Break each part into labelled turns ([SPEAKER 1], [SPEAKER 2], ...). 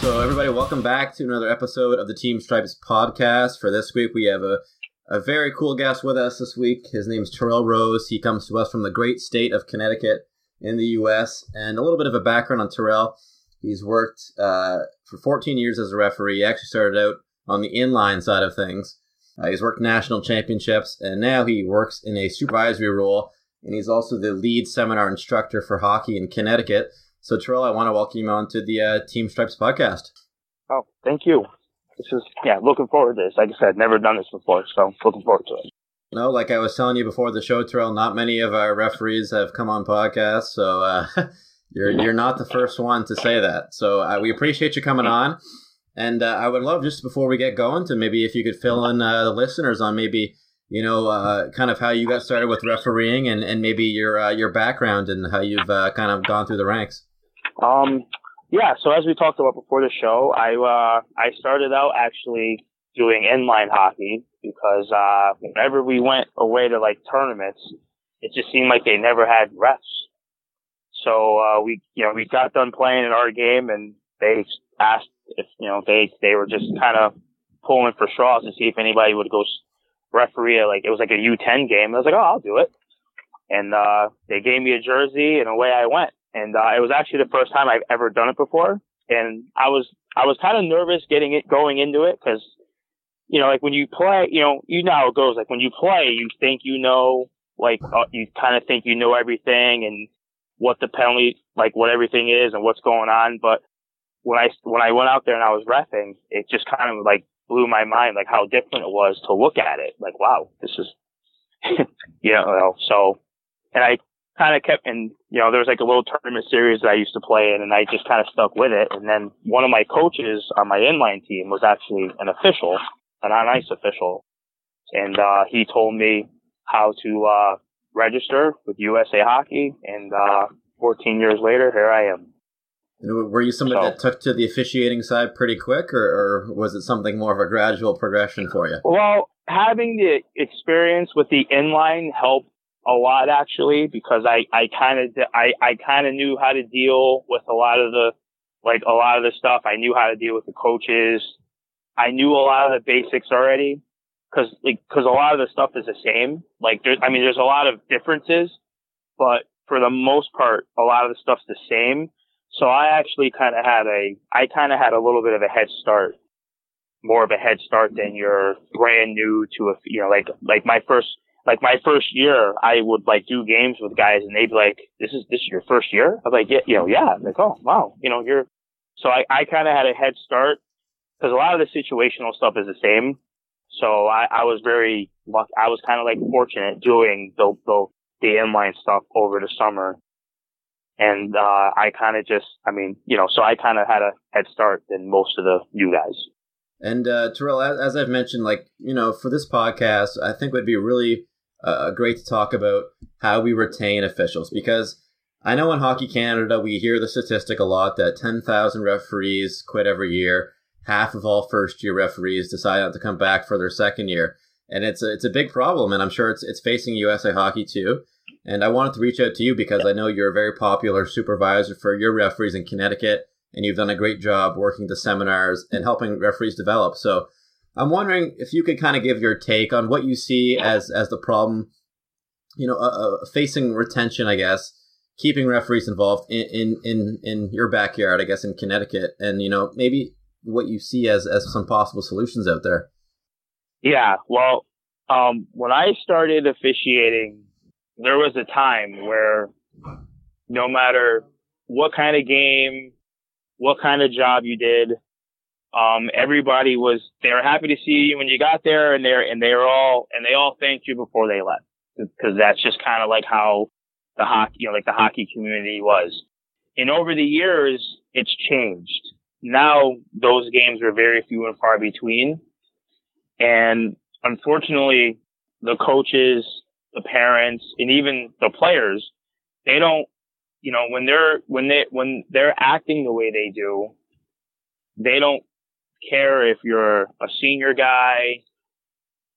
[SPEAKER 1] So, everybody, welcome back to another episode of the Team Stripes podcast. For this week, we have a, a very cool guest with us this week. His name's Terrell Rose. He comes to us from the great state of Connecticut in the U.S. And a little bit of a background on Terrell. He's worked uh, for 14 years as a referee. He actually started out on the inline side of things. Uh, he's worked national championships, and now he works in a supervisory role. And he's also the lead seminar instructor for hockey in Connecticut. So, Terrell, I want to welcome you on to the uh, Team Stripes podcast.
[SPEAKER 2] Oh, thank you. This is, yeah, looking forward to this. Like I said, never done this before, so looking forward to it.
[SPEAKER 1] No, like I was telling you before the show, Terrell, not many of our referees have come on podcasts, so uh, you're you're not the first one to say that. So uh, we appreciate you coming on, and uh, I would love just before we get going to maybe if you could fill in uh, the listeners on maybe you know uh, kind of how you got started with refereeing and, and maybe your uh, your background and how you've kind of gone through the ranks.
[SPEAKER 2] Um, yeah. So as we talked about before the show, I uh, I started out actually doing inline hockey because uh, whenever we went away to like tournaments, it just seemed like they never had refs. So uh, we you know we got done playing in our game, and they asked if you know they they were just kind of pulling for straws to see if anybody would go referee. Like it was like a U10 game. I was like, oh, I'll do it. And uh, they gave me a jersey, and away I went and uh, it was actually the first time I've ever done it before. And I was I was kind of nervous getting it going into it because you know like when you play, you know you know how it goes. Like when you play, you think you know like uh, you kind of think you know everything and what the penalty like what everything is and what's going on. But when I when I went out there and I was refing, it just kind of like blew my mind like how different it was to look at it. Like wow, this is you know so and I kind of kept, and you know, there was like a little tournament series that I used to play in, and I just kind of stuck with it. And then one of my coaches on my inline team was actually an official, an on ice official, and uh, he told me how to uh, register with USA Hockey. And uh, 14 years later, here I am.
[SPEAKER 1] were you somebody so, that took to the officiating side pretty quick, or, or was it something more of a gradual progression for you?
[SPEAKER 2] Well, having the experience with the inline helped a lot actually because I I kind of I I kind of knew how to deal with a lot of the like a lot of the stuff. I knew how to deal with the coaches. I knew a lot of the basics already because like because a lot of the stuff is the same. Like there's I mean there's a lot of differences, but for the most part a lot of the stuff's the same. So I actually kind of had a I kind of had a little bit of a head start, more of a head start than you're brand new to a you know like like my first like my first year, I would like do games with guys and they'd be like, this is, this is your first year? I'm like, yeah, you know, yeah. I'm like, oh, wow. You know, you're, so I, I kind of had a head start because a lot of the situational stuff is the same. So I, I was very lucky. I was kind of like fortunate doing the, the, the inline stuff over the summer. And, uh, I kind of just, I mean, you know, so I kind of had a head start than most of the new guys.
[SPEAKER 1] And, uh, Terrell, as, as I've mentioned, like, you know, for this podcast, I think would be really uh, great to talk about how we retain officials because I know in Hockey Canada we hear the statistic a lot that 10,000 referees quit every year. Half of all first year referees decide not to come back for their second year. And it's a, it's a big problem, and I'm sure it's, it's facing USA Hockey too. And I wanted to reach out to you because I know you're a very popular supervisor for your referees in Connecticut, and you've done a great job working the seminars and helping referees develop. So I'm wondering if you could kind of give your take on what you see as as the problem, you know, uh, uh, facing retention, I guess, keeping referees involved in, in in in your backyard, I guess, in Connecticut, and you know, maybe what you see as as some possible solutions out there.
[SPEAKER 2] Yeah, well, um, when I started officiating, there was a time where no matter what kind of game, what kind of job you did, um, everybody was, they were happy to see you when you got there and they're, and they were all, and they all thanked you before they left. Cause that's just kind of like how the hockey, you know, like the hockey community was. And over the years, it's changed. Now those games are very few and far between. And unfortunately, the coaches, the parents, and even the players, they don't, you know, when they're, when they, when they're acting the way they do, they don't care if you're a senior guy,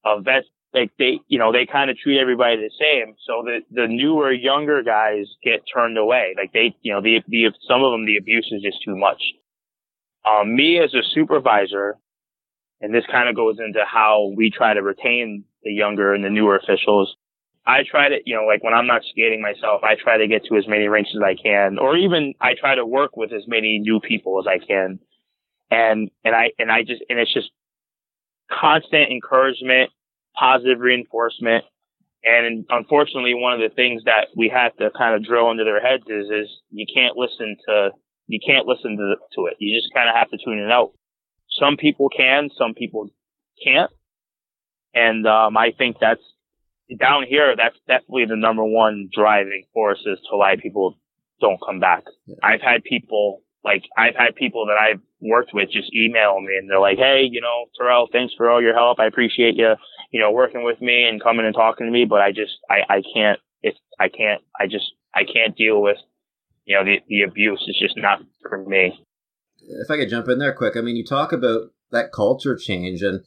[SPEAKER 2] a vet, like they, you know, they kind of treat everybody the same. So the, the newer, younger guys get turned away. Like they, you know, the, the, some of them, the abuse is just too much. Um, me as a supervisor, and this kind of goes into how we try to retain the younger and the newer officials. I try to, you know, like when I'm not skating myself, I try to get to as many rinks as I can, or even I try to work with as many new people as I can. And, and I, and I just, and it's just constant encouragement, positive reinforcement. And unfortunately, one of the things that we have to kind of drill into their heads is, is you can't listen to, you can't listen to, to it. You just kind of have to tune it out. Some people can, some people can't. And, um, I think that's down here. That's definitely the number one driving force is to why people don't come back. I've had people like I've had people that I've worked with just email me and they're like, Hey, you know, Terrell, thanks for all your help. I appreciate you, you know, working with me and coming and talking to me, but I just, I, I can't, it's, I can't, I just, I can't deal with, you know, the, the abuse. It's just not for me.
[SPEAKER 1] If I could jump in there quick, I mean, you talk about that culture change and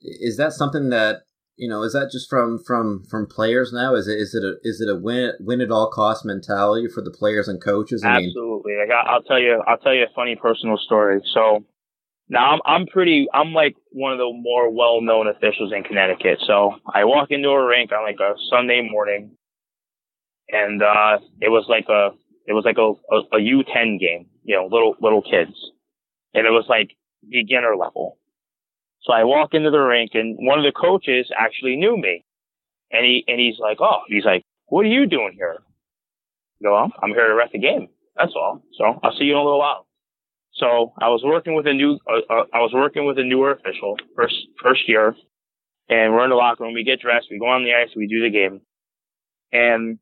[SPEAKER 1] is that something that you know, is that just from from from players now? Is it is it a is it a win win at all cost mentality for the players and coaches?
[SPEAKER 2] I Absolutely. Mean, like I, will tell you, I'll tell you a funny personal story. So now I'm I'm pretty I'm like one of the more well known officials in Connecticut. So I walk into a rink on like a Sunday morning, and uh, it was like a it was like a a, a U10 game, you know, little little kids, and it was like beginner level. So I walk into the rink and one of the coaches actually knew me. And he, and he's like, oh, he's like, what are you doing here? I go, I'm, I'm here to ref the game. That's all. So I'll see you in a little while. So I was working with a new, uh, uh, I was working with a newer official first, first year and we're in the locker room. We get dressed. We go on the ice. We do the game. And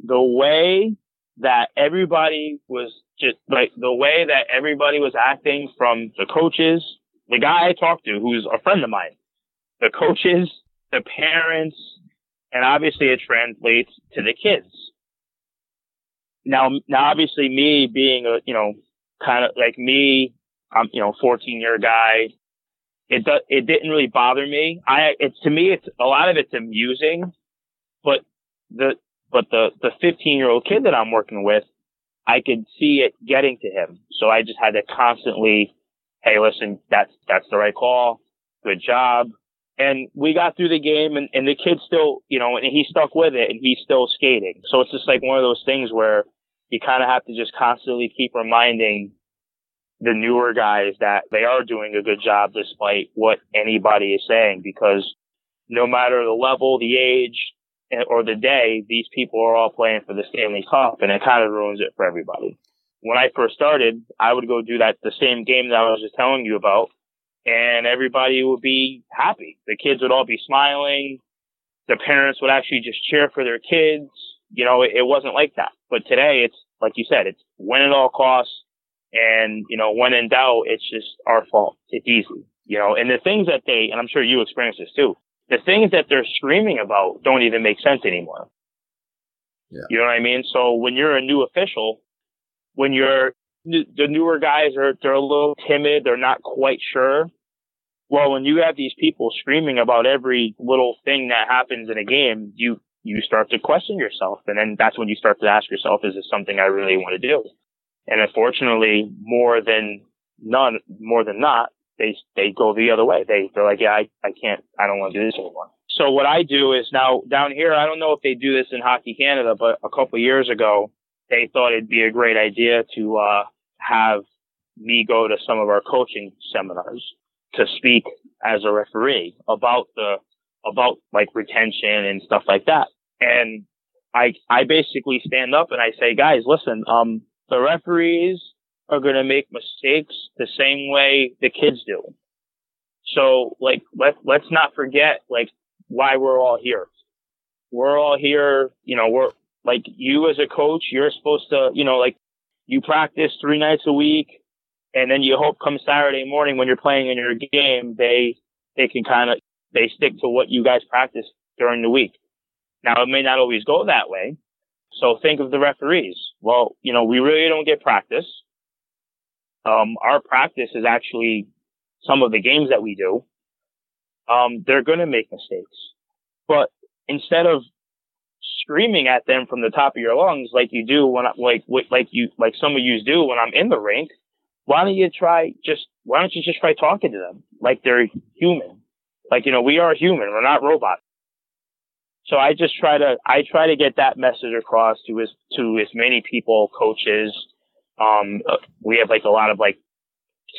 [SPEAKER 2] the way that everybody was just like the way that everybody was acting from the coaches the guy I talked to, who's a friend of mine, the coaches, the parents, and obviously it translates to the kids. Now, now obviously me being a, you know, kind of like me, I'm, you know, 14 year guy. It do, it didn't really bother me. I, it's to me, it's a lot of it's amusing, but the, but the, the 15 year old kid that I'm working with, I could see it getting to him. So I just had to constantly hey, listen, that's, that's the right call. Good job. And we got through the game and, and the kid still, you know, and he stuck with it and he's still skating. So it's just like one of those things where you kind of have to just constantly keep reminding the newer guys that they are doing a good job despite what anybody is saying because no matter the level, the age, eh, or the day, these people are all playing for the Stanley Cup and it kind of ruins it for everybody when I first started, I would go do that the same game that I was just telling you about, and everybody would be happy. The kids would all be smiling. The parents would actually just cheer for their kids. You know, it, it wasn't like that. But today, it's like you said, it's win at all costs. And, you know, when in doubt, it's just our fault. It's easy, you know, and the things that they, and I'm sure you experience this too, the things that they're screaming about don't even make sense anymore. Yeah. You know what I mean? So when you're a new official, when you're the newer guys are they're a little timid, they're not quite sure. Well, when you have these people screaming about every little thing that happens in a game, you you start to question yourself, and then that's when you start to ask yourself, is this something I really want to do? And unfortunately, more than none, more than not, they they go the other way. They they're like, yeah, I, I can't, I don't want to do this anymore. So what I do is now down here, I don't know if they do this in Hockey Canada, but a couple years ago, they thought it'd be a great idea to uh, have me go to some of our coaching seminars to speak as a referee about the about like retention and stuff like that. And I I basically stand up and I say, guys, listen, um, the referees are going to make mistakes the same way the kids do. So like let let's not forget like why we're all here. We're all here, you know, we're like you as a coach, you're supposed to, you know, like you practice three nights a week and then you hope come Saturday morning when you're playing in your game, they, they can kind of, they stick to what you guys practice during the week. Now, it may not always go that way. So think of the referees. Well, you know, we really don't get practice. Um, our practice is actually some of the games that we do. Um, they're going to make mistakes, but instead of screaming at them from the top of your lungs like you do when I, like like you like some of you do when I'm in the rink, why don't you try just why don't you just try talking to them like they're human? Like you know, we are human, we're not robots. So I just try to I try to get that message across to as to as many people, coaches. Um, we have like a lot of like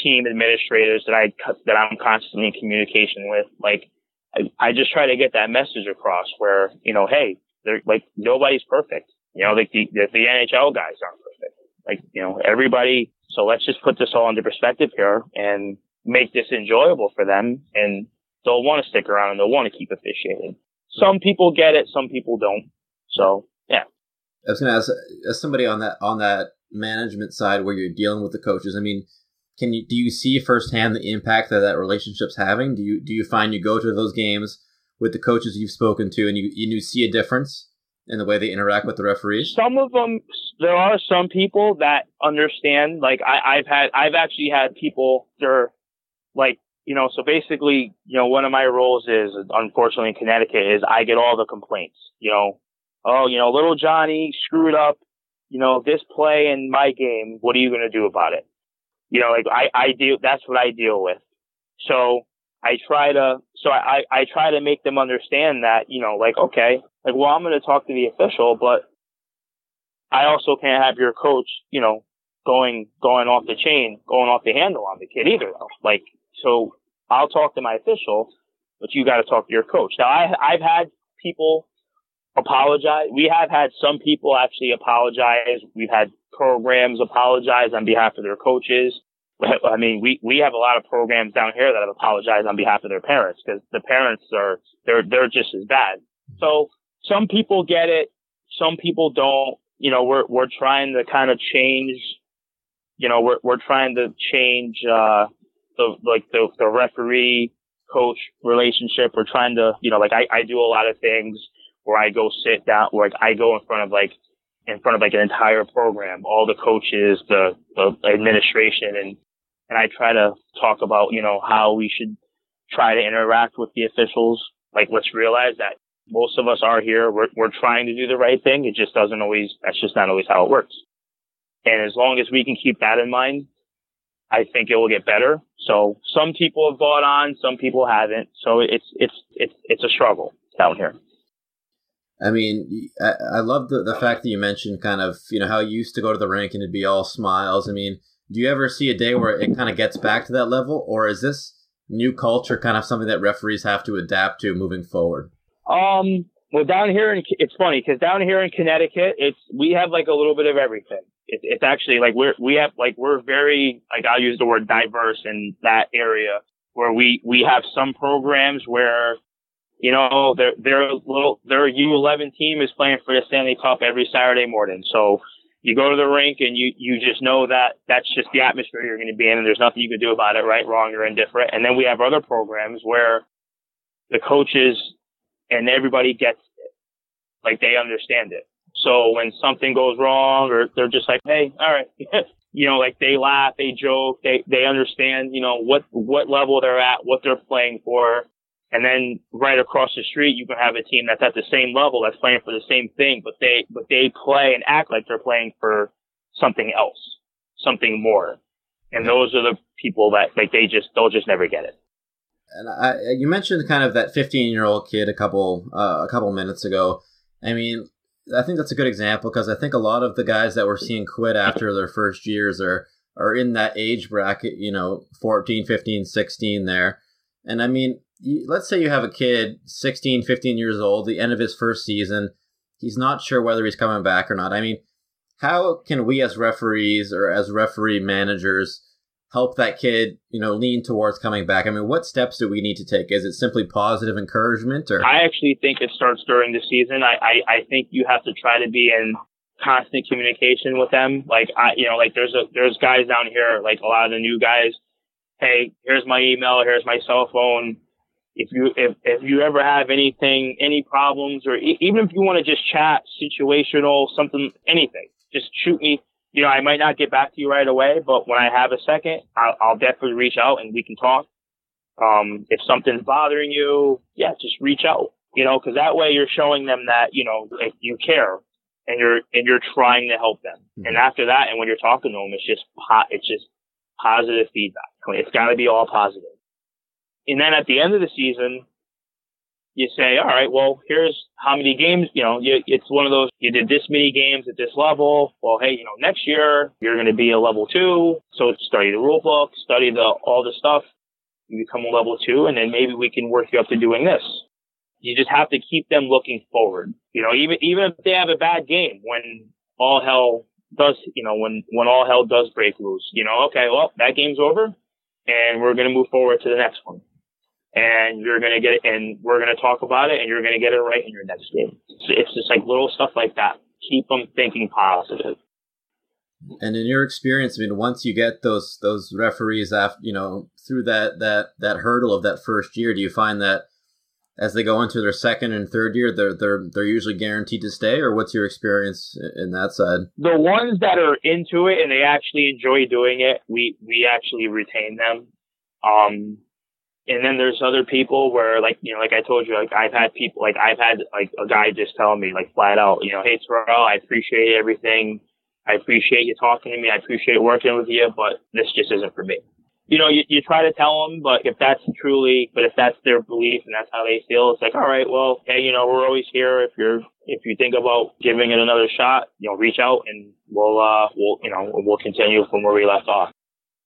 [SPEAKER 2] team administrators that I that I'm constantly in communication with. Like I, I just try to get that message across where you know, hey, they're like nobody's perfect. You know, like the, the the NHL guys aren't perfect. Like you know, everybody. So let's just put this all into perspective here and make this enjoyable for them, and they'll want to stick around and they'll want to keep officiating some people get it, some people don't. So yeah.
[SPEAKER 1] I was going to ask, as somebody on that on that management side where you're dealing with the coaches. I mean, can you do you see firsthand the impact that that relationship's having? Do you do you find you go to those games with the coaches you've spoken to and you you see a difference in the way they interact with the referees?
[SPEAKER 2] Some of them, there are some people that understand. Like I, I've had, I've actually had people. that are like you know, so basically, you know, one of my roles is, unfortunately in Connecticut, is I get all the complaints. You know, oh, you know, little Johnny screwed up, you know, this play in my game. What are you going to do about it? You know, like I, I deal, that's what I deal with. So I try to, so I, I try to make them understand that, you know, like, okay, like, well, I'm going to talk to the official, but I also can't have your coach, you know, going, going off the chain, going off the handle on the kid either though. Like, so I'll talk to my official, but you got to talk to your coach. Now, I, I've had people apologize. We have had some people actually apologize. We've had programs apologize on behalf of their coaches. I mean, we, we have a lot of programs down here that have apologized on behalf of their parents because the parents are, they're, they're just as bad. So some people get it. Some people don't. You know, we're, we're trying to kind of change, you know, we're, we're trying to change, uh, the like the the referee coach relationship. We're trying to, you know, like I, I do a lot of things where I go sit down, where I go in front of like, in front of like an entire program, all the coaches, the, the administration, and, and I try to talk about, you know, how we should try to interact with the officials. Like, let's realize that most of us are here. We're, we're trying to do the right thing. It just doesn't always, that's just not always how it works. And as long as we can keep that in mind, I think it will get better. So some people have bought on, some people haven't. So it's it's it's it's a struggle down here.
[SPEAKER 1] I mean, I, I love the, the fact that you mentioned kind of, you know, how you used to go to the rink and it'd be all smiles. I mean, do you ever see a day where it kind of gets back to that level, or is this new culture kind of something that referees have to adapt to moving forward?
[SPEAKER 2] Um, well, down here, in, it's funny because down here in Connecticut, it's we have like a little bit of everything it, it's actually like we're we have like we're very like I'll use the word diverse in that area where we we have some programs where you know their their little their U11 team is playing for the Stanley Cup every Saturday morning. So you go to the rink and you you just know that that's just the atmosphere you're going to be in, and there's nothing you can do about it, right, wrong, or indifferent. And then we have other programs where the coaches and everybody gets it, like they understand it. So when something goes wrong or they're just like, Hey, all right. you know, like they laugh, they joke, they, they understand, you know, what, what level they're at, what they're playing for. And then right across the street, you can have a team that's at the same level that's playing for the same thing, but they, but they play and act like they're playing for something else, something more. And those are the people that like they just, they'll just never get it.
[SPEAKER 1] And I, you mentioned kind of that 15 year old kid a couple, uh, a couple minutes ago. I mean, I think that's a good example because I think a lot of the guys that we're seeing quit after their first years are are in that age bracket, you know, 14, 15, 16 there. And I mean, let's say you have a kid 16, 15 years old, the end of his first season, he's not sure whether he's coming back or not. I mean, how can we as referees or as referee managers help that kid, you know, lean towards coming back? I mean, what steps do we need to take? Is it simply positive encouragement or
[SPEAKER 2] I actually think it starts during the season. I, I, I think you have to try to be in constant communication with them. Like I you know, like there's a there's guys down here, like a lot of the new guys, hey, here's my email, here's my cell phone. If you if, if you ever have anything any problems or e- even if you want to just chat situational something anything just shoot me you know i might not get back to you right away but when i have a second i'll, I'll definitely reach out and we can talk. Um if something's bothering you yeah just reach out you know because that way you're showing them that you know like you care and you're and you're trying to help them. Mm-hmm. and after that and when you're talking to them it's just hot it's just positive feedback. I mean, it's got to be all positive and then at the end of the season, you say, all right, well, here's how many games, you know, you, it's one of those, you did this many games at this level. Well, hey, you know, next year you're going to be a level two. So study the rule book, study the, all the stuff. You become a level two and then maybe we can work you up to doing this. You just have to keep them looking forward. You know, even, even if they have a bad game when all hell does, you know, when, when all hell does break loose, you know, okay, well, that game's over and we're going to move forward to the next one and you're going to get it, and we're going to talk about it, and you're going to get it right in your next game. It's just like little stuff like that. Keep them thinking positive.
[SPEAKER 1] And in your experience, I mean, once you get those those referees after you know through that that that hurdle of that first year, do you find that as they go into their second and third year, they're they're they're usually guaranteed to stay, or what's your experience in that side?
[SPEAKER 2] The ones that are into it and they actually enjoy doing it, we we actually retain them. Um, and then there's other people where like you know like I told you like I've had people like I've had like a guy just telling me like flat out you know hey Terrell I appreciate everything. I appreciate you talking to me. I appreciate working with you but this just isn't for me. You know you, you try to tell them but if that's truly but if that's their belief and that's how they feel it's like all right well hey you know we're always here. If you're if you think about giving it another shot you know reach out and we'll uh we'll you know we'll continue from where we left off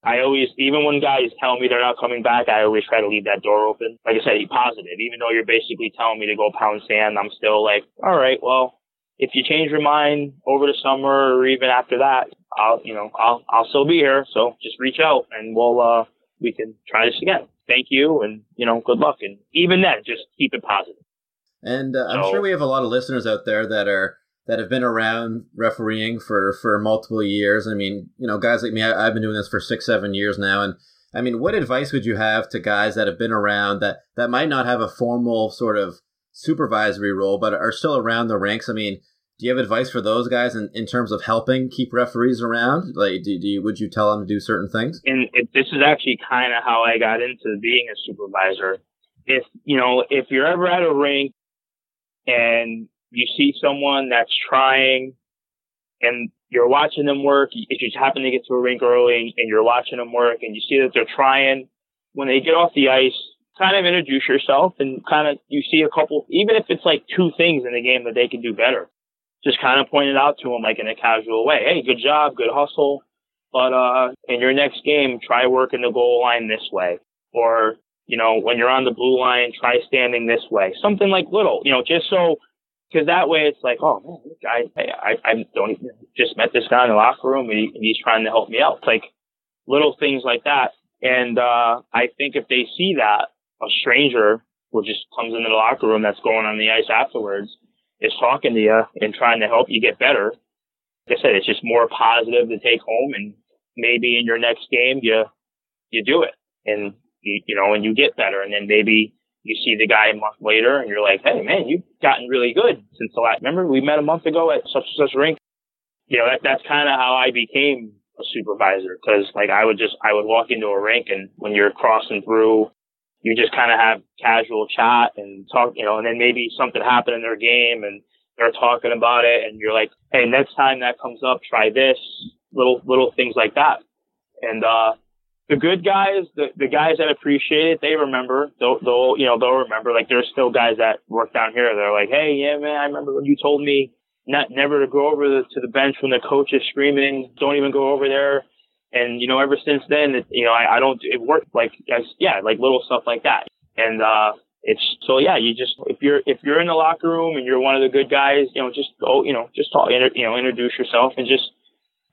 [SPEAKER 2] I always, even when guys tell me they're not coming back, I always try to leave that door open. Like I said, be positive. Even though you're basically telling me to go pound sand, I'm still like, all right, well, if you change your mind over the summer or even after that, I'll, you know, I'll, I'll still be here. So just reach out and we'll, uh, we can try this again. Thank you. And, you know, good luck. And even then, just keep it positive.
[SPEAKER 1] And uh, I'm sure we have a lot of listeners out there that are, that have been around refereeing for for multiple years. I mean, you know, guys like me, I, have been doing this for six, seven years now, and I mean, what advice would you have to guys that have been around that that might not have a formal sort of supervisory role, but are still around the ranks? I mean, do you have advice for those guys in, in terms of helping keep referees around? Like, do, do you, would you tell them to do certain things?
[SPEAKER 2] And it, this is actually kind of how I got into being a supervisor. If you know, if you're ever at a rink and you see someone that's trying and you're watching them work, if you happen to get to a rink early and you're watching them work and you see that they're trying, when they get off the ice, kind of introduce yourself and kind of you see a couple, even if it's like two things in the game that they can do better, just kind of point it out to them like in a casual way. Hey, good job, good hustle. But uh, in your next game, try working the goal line this way. Or, you know, when you're on the blue line, try standing this way. Something like little, you know, just so because that way it's like, oh man, this guy, I, I don't even just met this guy in the locker room and, he, and he's trying to help me out. Like little things like that. And uh, I think if they see that a stranger who just comes into the locker room that's going on the ice afterwards is talking to you and trying to help you get better, like I said, it's just more positive to take home and maybe in your next game you you do it and you, you know and you get better and then maybe you see the guy a month later and you're like, hey man, you've gotten really good since the last. Remember we met a month ago at such and such rink. You know that that's kind of how I became a supervisor because like I would just I would walk into a rink and when you're crossing through, you just kind of have casual chat and talk, you know, and then maybe something happened in their game and they're talking about it and you're like, hey, next time that comes up, try this little little things like that. And uh the good guys, the, the guys that appreciate it, they remember. They'll, they'll, you know, they'll remember. Like there's still guys that work down here. They're like, hey, yeah, man, I remember when you told me not never to go over the, to the bench when the coach is screaming. Don't even go over there. And you know, ever since then, it, you know, I, I don't. It worked like, as, yeah, like little stuff like that. And uh, it's so yeah. You just if you're if you're in the locker room and you're one of the good guys, you know, just go, you know, just talk, you know, introduce yourself and just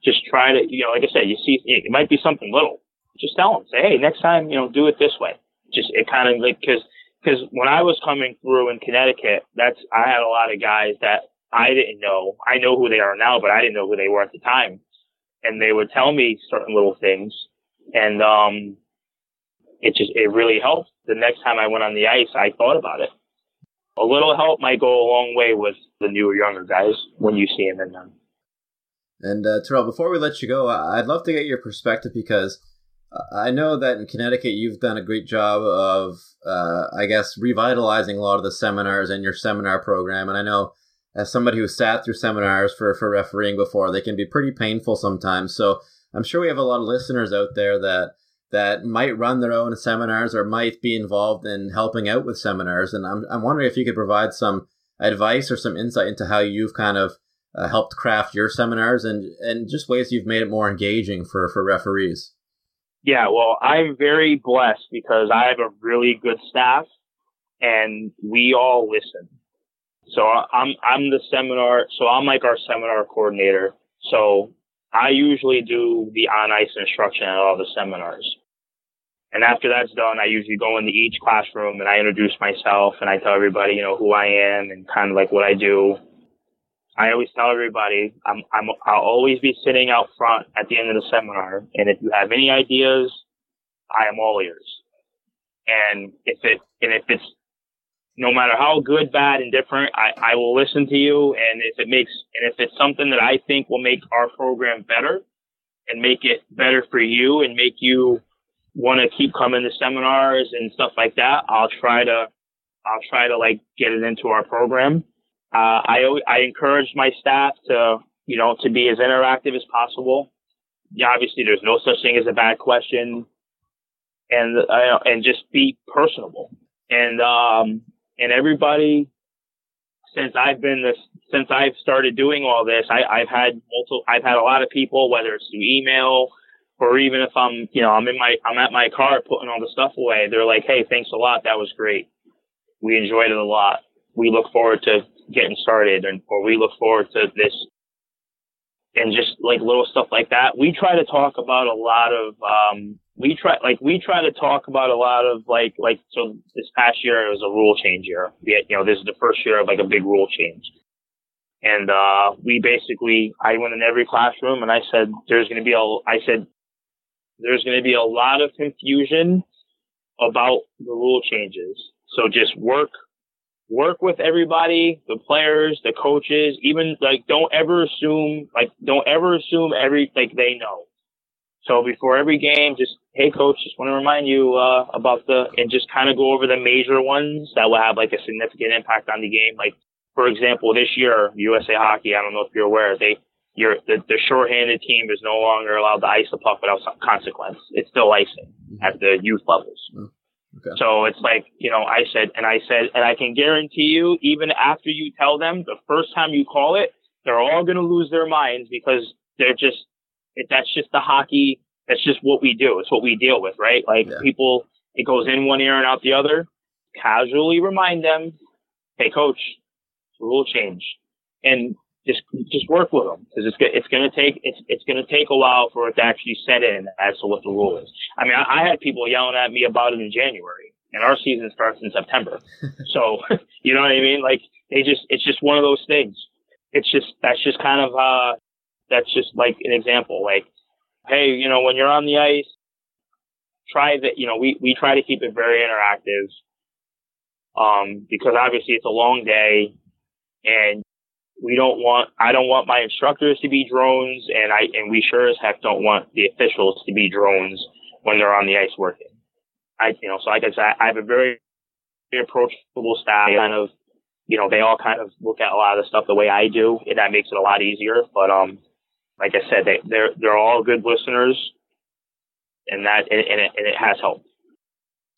[SPEAKER 2] just try to, you know, like I said, you see, it might be something little just tell them, say, hey, next time, you know, do it this way. Just it kind of like because because when I was coming through in Connecticut, that's I had a lot of guys that I didn't know. I know who they are now, but I didn't know who they were at the time, and they would tell me certain little things, and um, it just it really helped the next time I went on the ice, I thought about it. A little help might go a long way with the newer, younger guys when you see them in them.
[SPEAKER 1] And uh, Terrell, before we let you go, I'd love to get your perspective because I know that in Connecticut you've done a great job of, uh, I guess, revitalizing a lot of the seminars in your seminar program. And I know as somebody who sat through seminars for, for refereeing before, they can be pretty painful sometimes. So I'm sure we have a lot of listeners out there that that might run their own seminars or might be involved in helping out with seminars. And I'm, I'm wondering if you could provide some advice or some insight into how you've kind of uh, helped craft your seminars and, and just ways you've made it more engaging for, for referees.
[SPEAKER 2] Yeah, well, I'm very blessed because I have a really good staff and we all listen. So I'm, I'm the seminar, so I'm like our seminar coordinator. So I usually do the on ice instruction at all the seminars. And after that's done, I usually go into each classroom and I introduce myself and I tell everybody, you know, who I am and kind of like what I do. I always tell everybody I'm, I'm, I'll always be sitting out front at the end of the seminar. And if you have any ideas, I am all ears. And if it, and if it's, no matter how good, bad, and different, I, I will listen to you. And if it makes, and if it's something that I think will make our program better and make it better for you and make you want to keep coming to seminars and stuff like that, I'll try to, I'll try to like get it into our program. Uh, I, I encourage my staff to, you know, to be as interactive as possible. Yeah, obviously there's no such thing as a bad question and, uh, and just be personable. And, um, and everybody, since I've been this, since I've started doing all this, I, I've had multiple, I've had a lot of people, whether it's through email, or even if I'm, you know, I'm in my, I'm at my car putting all the stuff away. They're like, Hey, thanks a lot. That was great. We enjoyed it a lot. We look forward to getting started and, or we look forward to this and just like little stuff like that. We try to talk about a lot of, um, we try, like, we try to talk about a lot of like, like, so this past year it was a rule change year. We you know, this is the first year of like a big rule change. And, uh, we basically, I went in every classroom and I said, there's going to be a, I said, there's going to be a lot of confusion about the rule changes. So just work, work with everybody, the players, the coaches, even like don't ever assume, like don't ever assume every, like they know. So before every game, just, hey coach, just want to remind you, uh, about the, and just kind of go over the major ones that will have like a significant impact on the game. Like, for example, this year, USA Hockey, I don't know if you're aware, they, you're, the, the shorthanded team is no longer allowed to ice the puck without some consequence. It's still icing mm-hmm. at the youth levels. Oh, okay. So it's like, you know, I said, and I said, and I can guarantee you, even after you tell them the first time you call it, they're all going to lose their minds because they're just, it, that's just the hockey. That's just what we do. It's what we deal with, right? Like yeah. people, it goes in one ear and out the other. Casually remind them, hey, coach, rule change. And just just work with them because it's it's going to take it's it's going to take a while for it to actually set in as to what the rule is. I mean, I, I had people yelling at me about it in January, and our season starts in September. so you know what I mean? Like they just it's just one of those things. It's just that's just kind of uh that's just like an example. Like, hey, you know, when you're on the ice, try that. You know, we we try to keep it very interactive. Um, because obviously it's a long day and we don't want I don't want my instructors to be drones and I and we sure as heck don't want the officials to be drones when they're on the ice working. I you know, so like I said, I have a very, very approachable staff kind of you know, they all kind of look at a lot of the stuff the way I do and that makes it a lot easier. But um like I said, they they're they're all good listeners and that and it, and it has helped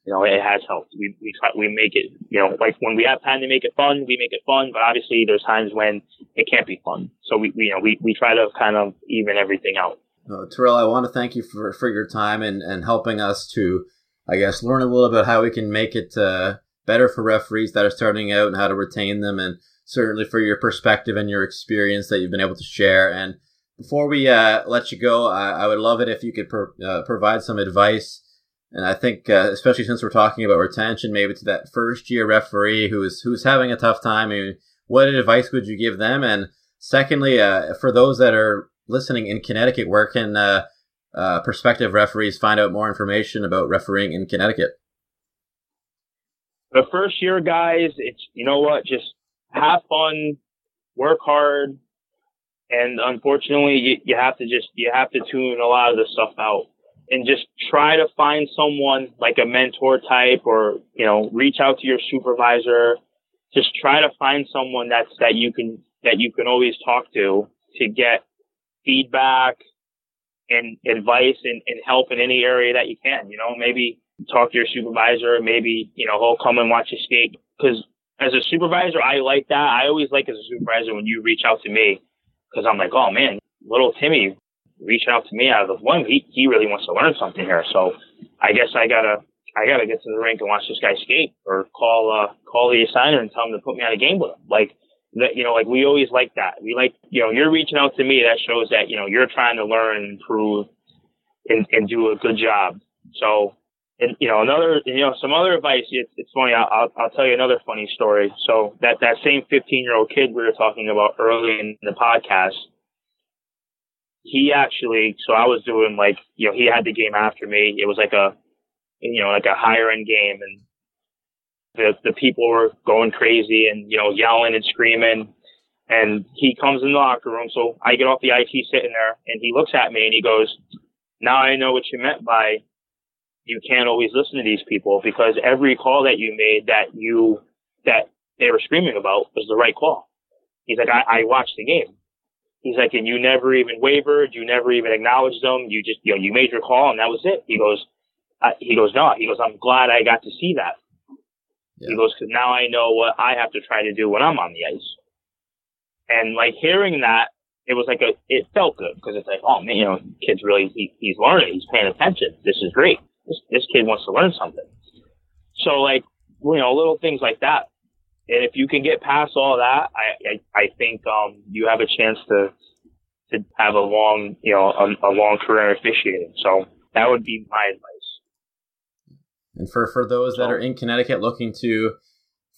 [SPEAKER 2] you know, it has helped. We, we try, we make it, you know, like when we have time to make it fun, we make it fun, but obviously there's times when it can't be fun. So we, we you know, we, we try to kind of even everything out.
[SPEAKER 1] Uh, Terrell, I want to thank you for, for your time and, and helping us to, I guess, learn a little bit how we can make it uh, better for referees that are starting out and how to retain them, and certainly for your perspective and your experience that you've been able to share. And before we uh, let you go, I, I, would love it if you could pro- uh, provide some advice and I think, uh, especially since we're talking about retention, maybe to that first year referee who's who's having a tough time, I mean, what advice would you give them? And secondly, uh, for those that are listening in Connecticut, where can uh, uh prospective referees find out more information about refereeing in Connecticut?
[SPEAKER 2] the first year guys, it's you know what, just have fun, work hard, and unfortunately, you, you have to just you have to tune a lot of the stuff out and just try to find someone like a mentor type or you know reach out to your supervisor just try to find someone that's that you can that you can always talk to to get feedback and advice and, and help in any area that you can. You know, maybe talk to your supervisor. Maybe you know he'll come and watch you skate. Because as a supervisor, I like that. I always like as a supervisor when you reach out to me because I'm like, oh man, little Timmy reaching out to me out of the one. He he really wants to learn something here. So I guess I gotta I gotta get to the rink and watch this guy skate, or call uh call the assigner and tell him to put me on a game with him. Like that, you know, like we always like that. We like, you know, you're reaching out to me. That shows that you know you're trying to learn and improve and and do a good job. So, and you know, another, you know, some other advice. It's, it's funny. I'll I'll tell you another funny story. So that that same 15 year old kid we were talking about early in the podcast. He actually, so I was doing like, you know, he had the game after me. It was like a you know, like a higher end game and the, the people were going crazy and, you know, yelling and screaming. And he comes in the locker room. So I get off the IT sitting there and he looks at me and he goes, now I know what you meant by you can't always listen to these people because every call that you made that you, that they were screaming about was the right call. He's like, I, I watched the game. He's like, and you never even wavered. You never even acknowledged them. You just, you know, you made your call and that was it. He goes, he goes, no. He goes, I'm glad I got to see that. Yeah. He goes, because now I know what I have to try to do when I'm on the ice. And like hearing that, it was like a, it felt good because it's like, oh man, you know, kid's really, he, he's learning, he's paying attention. This is great. This, this kid wants to learn something. So like, you know, little things like that. And if you can get past all that, I, I, I think, um, you have a chance to, to have a long, you know, a, a long career officiating. So that would be my advice.
[SPEAKER 1] And for, for those that are in Connecticut looking to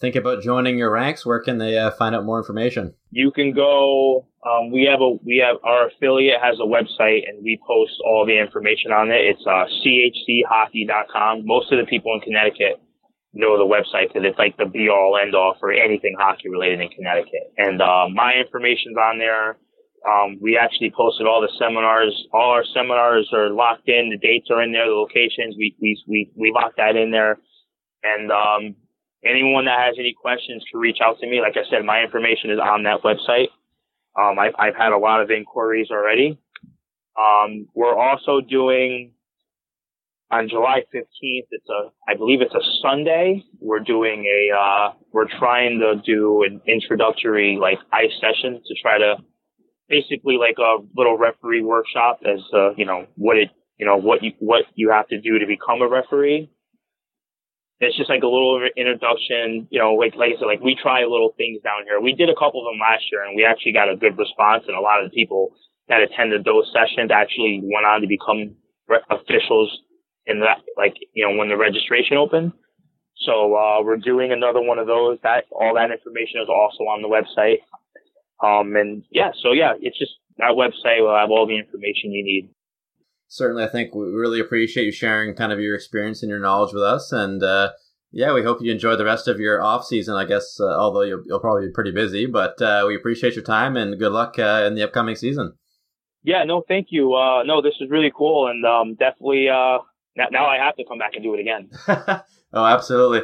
[SPEAKER 1] think about joining your ranks, where can they uh, find out more information?
[SPEAKER 2] You can go. Um, we have a we have our affiliate has a website and we post all the information on it. It's uh, chchockey.com. Most of the people in Connecticut know the website because it's like the be all end all for anything hockey related in Connecticut. And uh, my information's on there. Um, we actually posted all the seminars. All our seminars are locked in. The dates are in there. The locations we we we we locked that in there. And um, anyone that has any questions can reach out to me. Like I said, my information is on that website. Um, I've I've had a lot of inquiries already. Um, we're also doing on July 15th. It's a I believe it's a Sunday. We're doing a uh, we're trying to do an introductory like ice session to try to basically like a little referee workshop as uh, you know what it you know what you what you have to do to become a referee. It's just like a little introduction, you know, like like I said, like we try little things down here. We did a couple of them last year, and we actually got a good response, and a lot of the people that attended those sessions actually went on to become officials in that, like you know, when the registration opened. So uh, we're doing another one of those. That all that information is also on the website. Um, and yeah, so yeah, it's just that website will have all the information you need.
[SPEAKER 1] Certainly, I think we really appreciate you sharing kind of your experience and your knowledge with us. And uh, yeah, we hope you enjoy the rest of your off season. I guess, uh, although you'll, you'll, probably be pretty busy, but uh, we appreciate your time and good luck uh, in the upcoming season.
[SPEAKER 2] Yeah, no, thank you. Uh, no, this is really cool, and um, definitely uh, now, now I have to come back and do it again.
[SPEAKER 1] oh, absolutely.